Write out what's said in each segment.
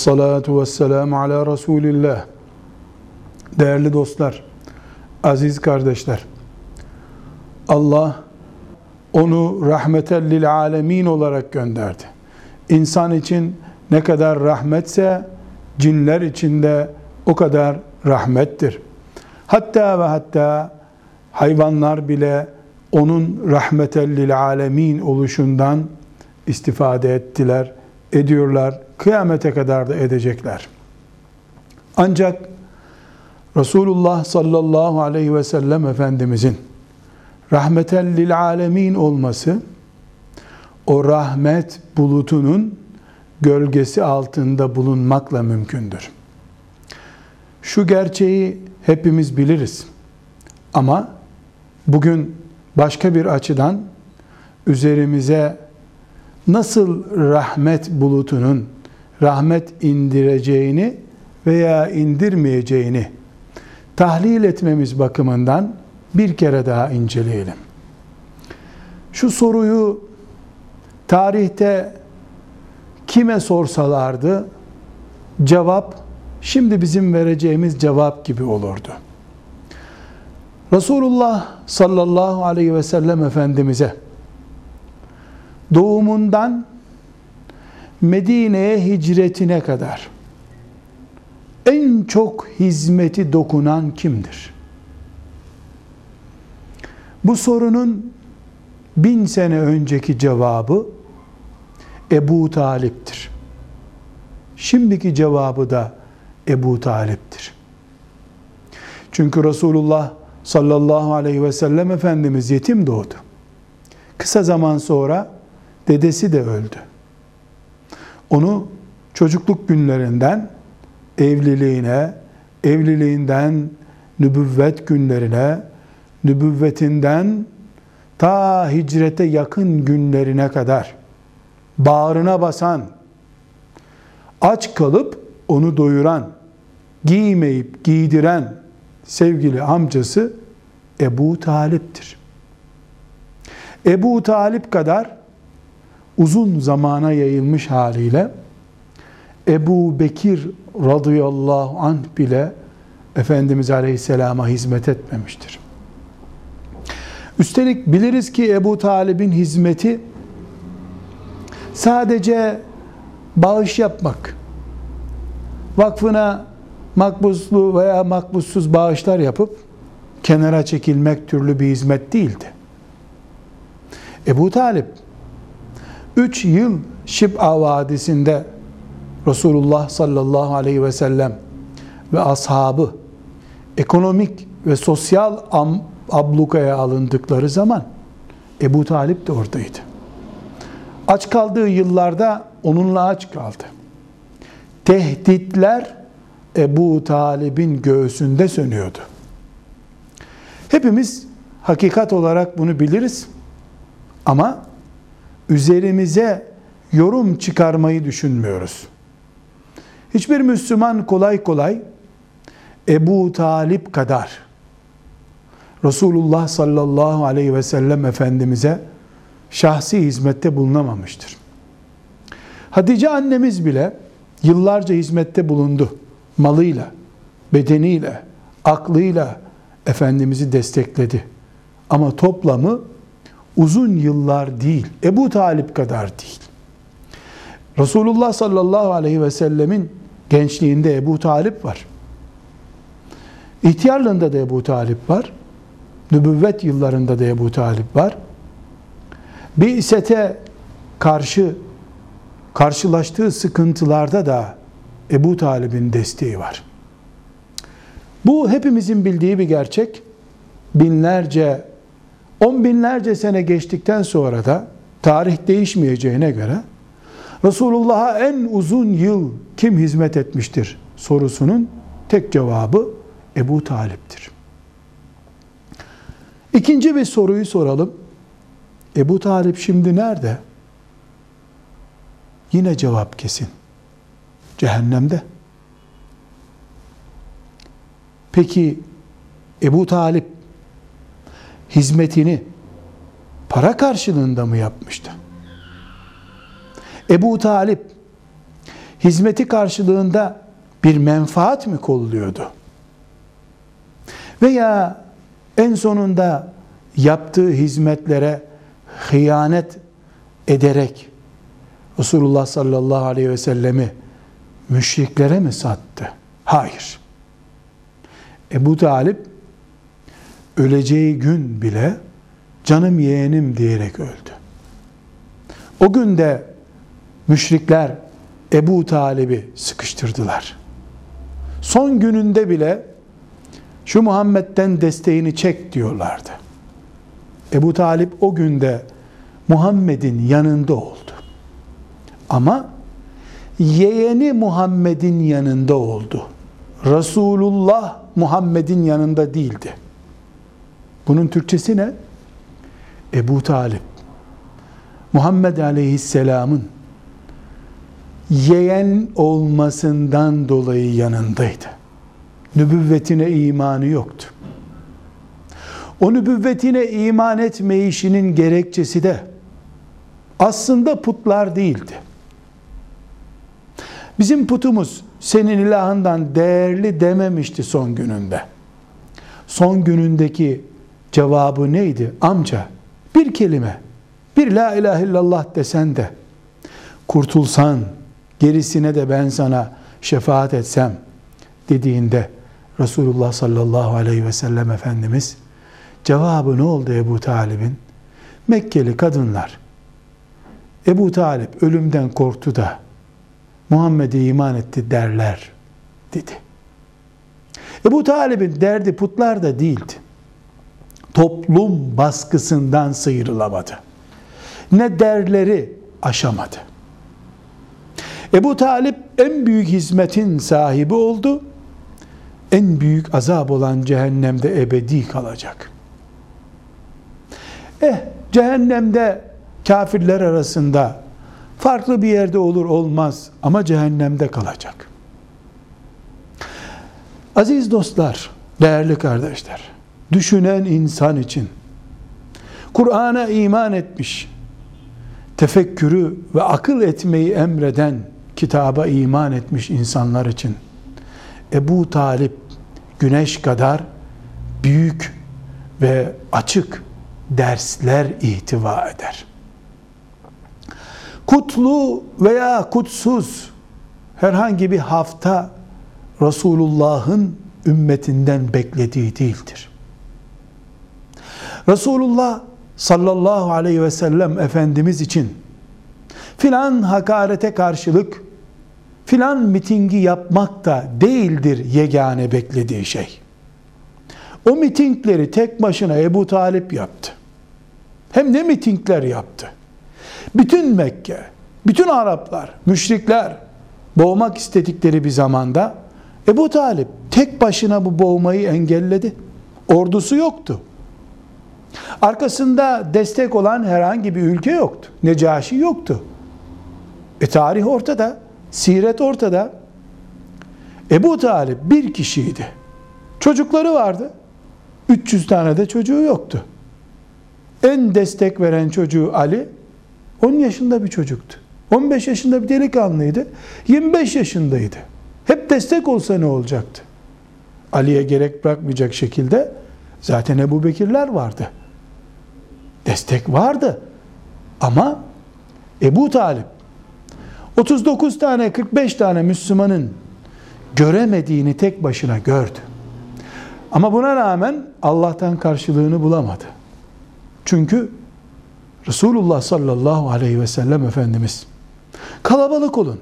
Salatu ve selamu ala Resulillah. Değerli dostlar, aziz kardeşler. Allah onu rahmeten lil alemin olarak gönderdi. İnsan için ne kadar rahmetse cinler için de o kadar rahmettir. Hatta ve hatta hayvanlar bile onun rahmeten lil alemin oluşundan istifade ettiler, ediyorlar. Kıyamete kadar da edecekler. Ancak Resulullah sallallahu aleyhi ve sellem Efendimizin rahmeten lil alemin olması o rahmet bulutunun gölgesi altında bulunmakla mümkündür. Şu gerçeği hepimiz biliriz. Ama bugün başka bir açıdan üzerimize nasıl rahmet bulutunun rahmet indireceğini veya indirmeyeceğini tahlil etmemiz bakımından bir kere daha inceleyelim. Şu soruyu tarihte kime sorsalardı cevap şimdi bizim vereceğimiz cevap gibi olurdu. Resulullah sallallahu aleyhi ve sellem Efendimiz'e doğumundan Medine'ye hicretine kadar en çok hizmeti dokunan kimdir? Bu sorunun bin sene önceki cevabı Ebu Talip'tir. Şimdiki cevabı da Ebu Talip'tir. Çünkü Resulullah sallallahu aleyhi ve sellem Efendimiz yetim doğdu. Kısa zaman sonra dedesi de öldü. Onu çocukluk günlerinden evliliğine, evliliğinden nübüvvet günlerine, nübüvvetinden ta hicrete yakın günlerine kadar bağrına basan, aç kalıp onu doyuran, giymeyip giydiren sevgili amcası Ebu Talip'tir. Ebu Talip kadar uzun zamana yayılmış haliyle Ebu Bekir radıyallahu anh bile Efendimiz Aleyhisselam'a hizmet etmemiştir. Üstelik biliriz ki Ebu Talib'in hizmeti sadece bağış yapmak, vakfına makbuzlu veya makbuzsuz bağışlar yapıp kenara çekilmek türlü bir hizmet değildi. Ebu Talip 3 yıl Şib'a Vadisi'nde Resulullah sallallahu aleyhi ve sellem ve ashabı ekonomik ve sosyal ablukaya alındıkları zaman Ebu Talip de oradaydı. Aç kaldığı yıllarda onunla aç kaldı. Tehditler Ebu Talib'in göğsünde sönüyordu. Hepimiz hakikat olarak bunu biliriz. Ama üzerimize yorum çıkarmayı düşünmüyoruz. Hiçbir Müslüman kolay kolay Ebu Talip kadar Resulullah sallallahu aleyhi ve sellem Efendimiz'e şahsi hizmette bulunamamıştır. Hatice annemiz bile yıllarca hizmette bulundu. Malıyla, bedeniyle, aklıyla Efendimiz'i destekledi. Ama toplamı uzun yıllar değil, Ebu Talip kadar değil. Resulullah sallallahu aleyhi ve sellemin gençliğinde Ebu Talip var. İhtiyarlığında da Ebu Talip var. Nübüvvet yıllarında da Ebu Talip var. Bir isete karşı karşılaştığı sıkıntılarda da Ebu Talib'in desteği var. Bu hepimizin bildiği bir gerçek. Binlerce, on binlerce sene geçtikten sonra da tarih değişmeyeceğine göre Resulullah'a en uzun yıl kim hizmet etmiştir sorusunun tek cevabı Ebu Talip'tir. İkinci bir soruyu soralım. Ebu Talip şimdi nerede? Yine cevap kesin. Cehennemde. Peki Ebu Talip hizmetini para karşılığında mı yapmıştı? Ebu Talip hizmeti karşılığında bir menfaat mi kolluyordu? Veya en sonunda yaptığı hizmetlere hıyanet ederek Resulullah sallallahu aleyhi ve sellemi müşriklere mi sattı? Hayır. Ebu Talip öleceği gün bile canım yeğenim diyerek öldü. O günde müşrikler Ebu Talib'i sıkıştırdılar. Son gününde bile şu Muhammed'den desteğini çek diyorlardı. Ebu Talip o günde Muhammed'in yanında oldu. Ama yeğeni Muhammed'in yanında oldu. Resulullah Muhammed'in yanında değildi. Bunun Türkçesi ne? Ebu Talip Muhammed Aleyhisselam'ın yeğen olmasından dolayı yanındaydı. Nübüvvetine imanı yoktu. O nübüvvetine iman etmeyişinin gerekçesi de aslında putlar değildi. Bizim putumuz senin ilahından değerli dememişti son gününde. Son günündeki cevabı neydi? Amca bir kelime, bir la ilahe illallah desen de kurtulsan, gerisine de ben sana şefaat etsem dediğinde Resulullah sallallahu aleyhi ve sellem Efendimiz cevabı ne oldu Ebu Talib'in? Mekkeli kadınlar Ebu Talip ölümden korktu da Muhammed'e iman etti derler dedi. Ebu Talib'in derdi putlar da değildi. Toplum baskısından sıyrılamadı. Ne derleri aşamadı. Ebu Talip en büyük hizmetin sahibi oldu. En büyük azap olan cehennemde ebedi kalacak. Eh cehennemde kafirler arasında farklı bir yerde olur olmaz ama cehennemde kalacak. Aziz dostlar, değerli kardeşler, düşünen insan için Kur'an'a iman etmiş, tefekkürü ve akıl etmeyi emreden kitaba iman etmiş insanlar için Ebu Talip güneş kadar büyük ve açık dersler ihtiva eder. Kutlu veya kutsuz herhangi bir hafta Resulullah'ın ümmetinden beklediği değildir. Resulullah sallallahu aleyhi ve sellem Efendimiz için filan hakarete karşılık filan mitingi yapmak da değildir yegane beklediği şey. O mitingleri tek başına Ebu Talip yaptı. Hem ne mitingler yaptı. Bütün Mekke, bütün Araplar, müşrikler boğmak istedikleri bir zamanda Ebu Talip tek başına bu boğmayı engelledi. Ordusu yoktu. Arkasında destek olan herhangi bir ülke yoktu. Necaşi yoktu. E tarih ortada, siret ortada. Ebu Talip bir kişiydi. Çocukları vardı. 300 tane de çocuğu yoktu. En destek veren çocuğu Ali 10 yaşında bir çocuktu. 15 yaşında bir delikanlıydı. 25 yaşındaydı. Hep destek olsa ne olacaktı? Ali'ye gerek bırakmayacak şekilde zaten Ebu Bekirler vardı. Destek vardı. Ama Ebu Talip 39 tane 45 tane Müslümanın göremediğini tek başına gördü. Ama buna rağmen Allah'tan karşılığını bulamadı. Çünkü Resulullah sallallahu aleyhi ve sellem Efendimiz kalabalık olun,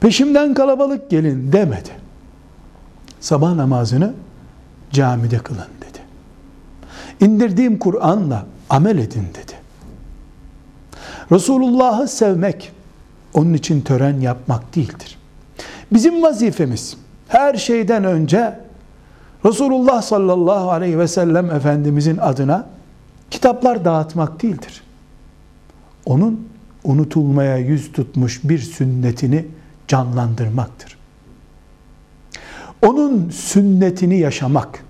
peşimden kalabalık gelin demedi. Sabah namazını camide kılın. İndirdiğim Kur'an'la amel edin dedi. Resulullah'ı sevmek onun için tören yapmak değildir. Bizim vazifemiz her şeyden önce Resulullah sallallahu aleyhi ve sellem Efendimizin adına kitaplar dağıtmak değildir. Onun unutulmaya yüz tutmuş bir sünnetini canlandırmaktır. Onun sünnetini yaşamak,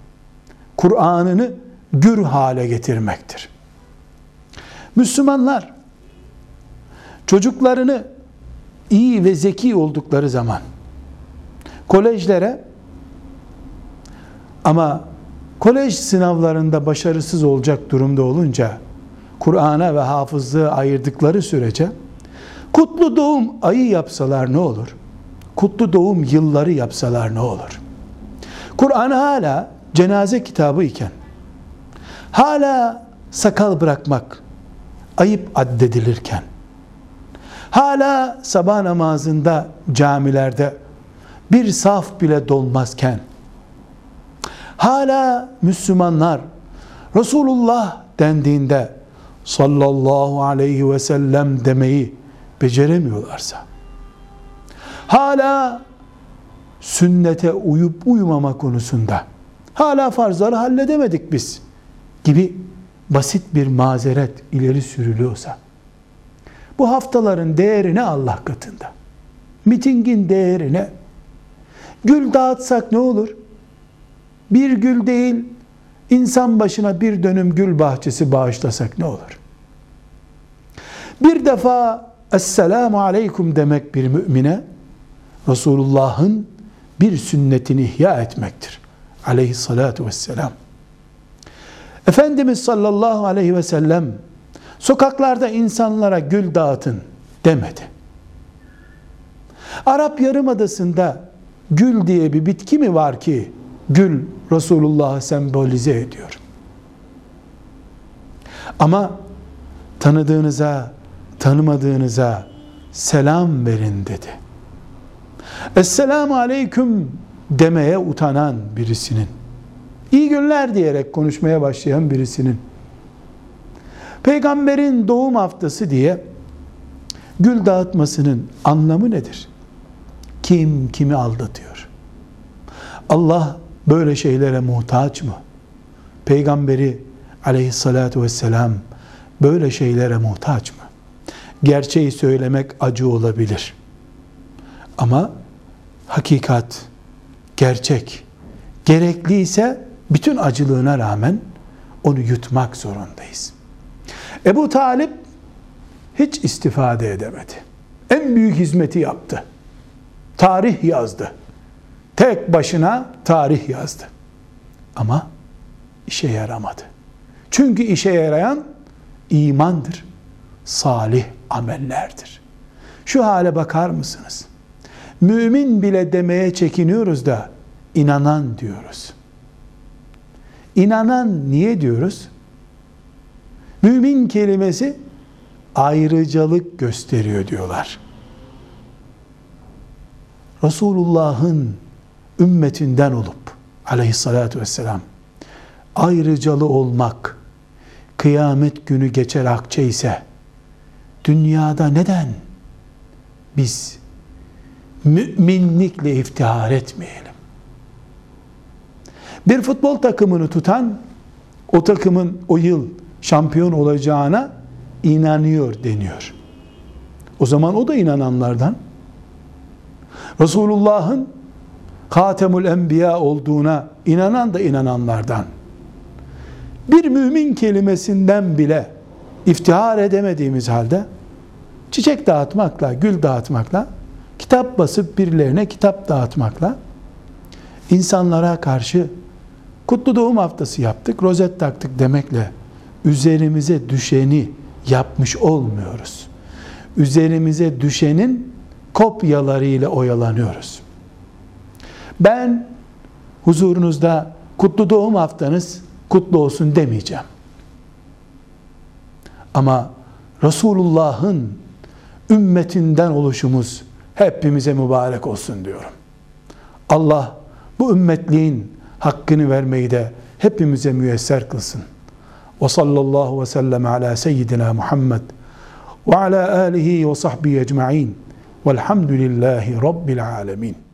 Kur'an'ını gür hale getirmektir. Müslümanlar çocuklarını iyi ve zeki oldukları zaman kolejlere ama kolej sınavlarında başarısız olacak durumda olunca Kur'an'a ve hafızlığı ayırdıkları sürece kutlu doğum ayı yapsalar ne olur? Kutlu doğum yılları yapsalar ne olur? Kur'an hala cenaze kitabı iken hala sakal bırakmak ayıp addedilirken hala sabah namazında camilerde bir saf bile dolmazken hala Müslümanlar Resulullah dendiğinde sallallahu aleyhi ve sellem demeyi beceremiyorlarsa hala sünnete uyup uyumama konusunda hala farzları halledemedik biz gibi basit bir mazeret ileri sürülüyorsa bu haftaların değeri ne Allah katında? Mitingin değeri ne? Gül dağıtsak ne olur? Bir gül değil, insan başına bir dönüm gül bahçesi bağışlasak ne olur? Bir defa Esselamu Aleyküm demek bir mümine Resulullah'ın bir sünnetini ihya etmektir. Aleyhissalatu vesselam. Efendimiz sallallahu aleyhi ve sellem sokaklarda insanlara gül dağıtın demedi. Arap Yarımadası'nda gül diye bir bitki mi var ki gül Resulullah'ı sembolize ediyor. Ama tanıdığınıza, tanımadığınıza selam verin dedi. Esselamu aleyküm demeye utanan birisinin, iyi günler diyerek konuşmaya başlayan birisinin, peygamberin doğum haftası diye gül dağıtmasının anlamı nedir? Kim kimi aldatıyor? Allah böyle şeylere muhtaç mı? Peygamberi aleyhissalatu vesselam böyle şeylere muhtaç mı? Gerçeği söylemek acı olabilir. Ama hakikat, gerçek, gerekliyse bütün acılığına rağmen onu yutmak zorundayız. Ebu Talip hiç istifade edemedi. En büyük hizmeti yaptı. Tarih yazdı. Tek başına tarih yazdı. Ama işe yaramadı. Çünkü işe yarayan imandır. Salih amellerdir. Şu hale bakar mısınız? Mümin bile demeye çekiniyoruz da inanan diyoruz. İnanan niye diyoruz? Mümin kelimesi ayrıcalık gösteriyor diyorlar. Resulullah'ın ümmetinden olup aleyhissalatü vesselam ayrıcalı olmak kıyamet günü geçer akçe ise dünyada neden biz müminlikle iftihar etmeyelim? Bir futbol takımını tutan o takımın o yıl şampiyon olacağına inanıyor deniyor. O zaman o da inananlardan. Resulullah'ın Hatemül Enbiya olduğuna inanan da inananlardan. Bir mümin kelimesinden bile iftihar edemediğimiz halde çiçek dağıtmakla, gül dağıtmakla, kitap basıp birilerine kitap dağıtmakla insanlara karşı kutlu doğum haftası yaptık, rozet taktık demekle üzerimize düşeni yapmış olmuyoruz. Üzerimize düşenin kopyalarıyla oyalanıyoruz. Ben huzurunuzda kutlu doğum haftanız kutlu olsun demeyeceğim. Ama Resulullah'ın ümmetinden oluşumuz hepimize mübarek olsun diyorum. Allah bu ümmetliğin hakkını vermeyi de hepimize müyesser kılsın. Ve sallallahu ve sellem ala seyyidina Muhammed ve ala alihi ve sahbihi ecma'in velhamdülillahi rabbil alemin.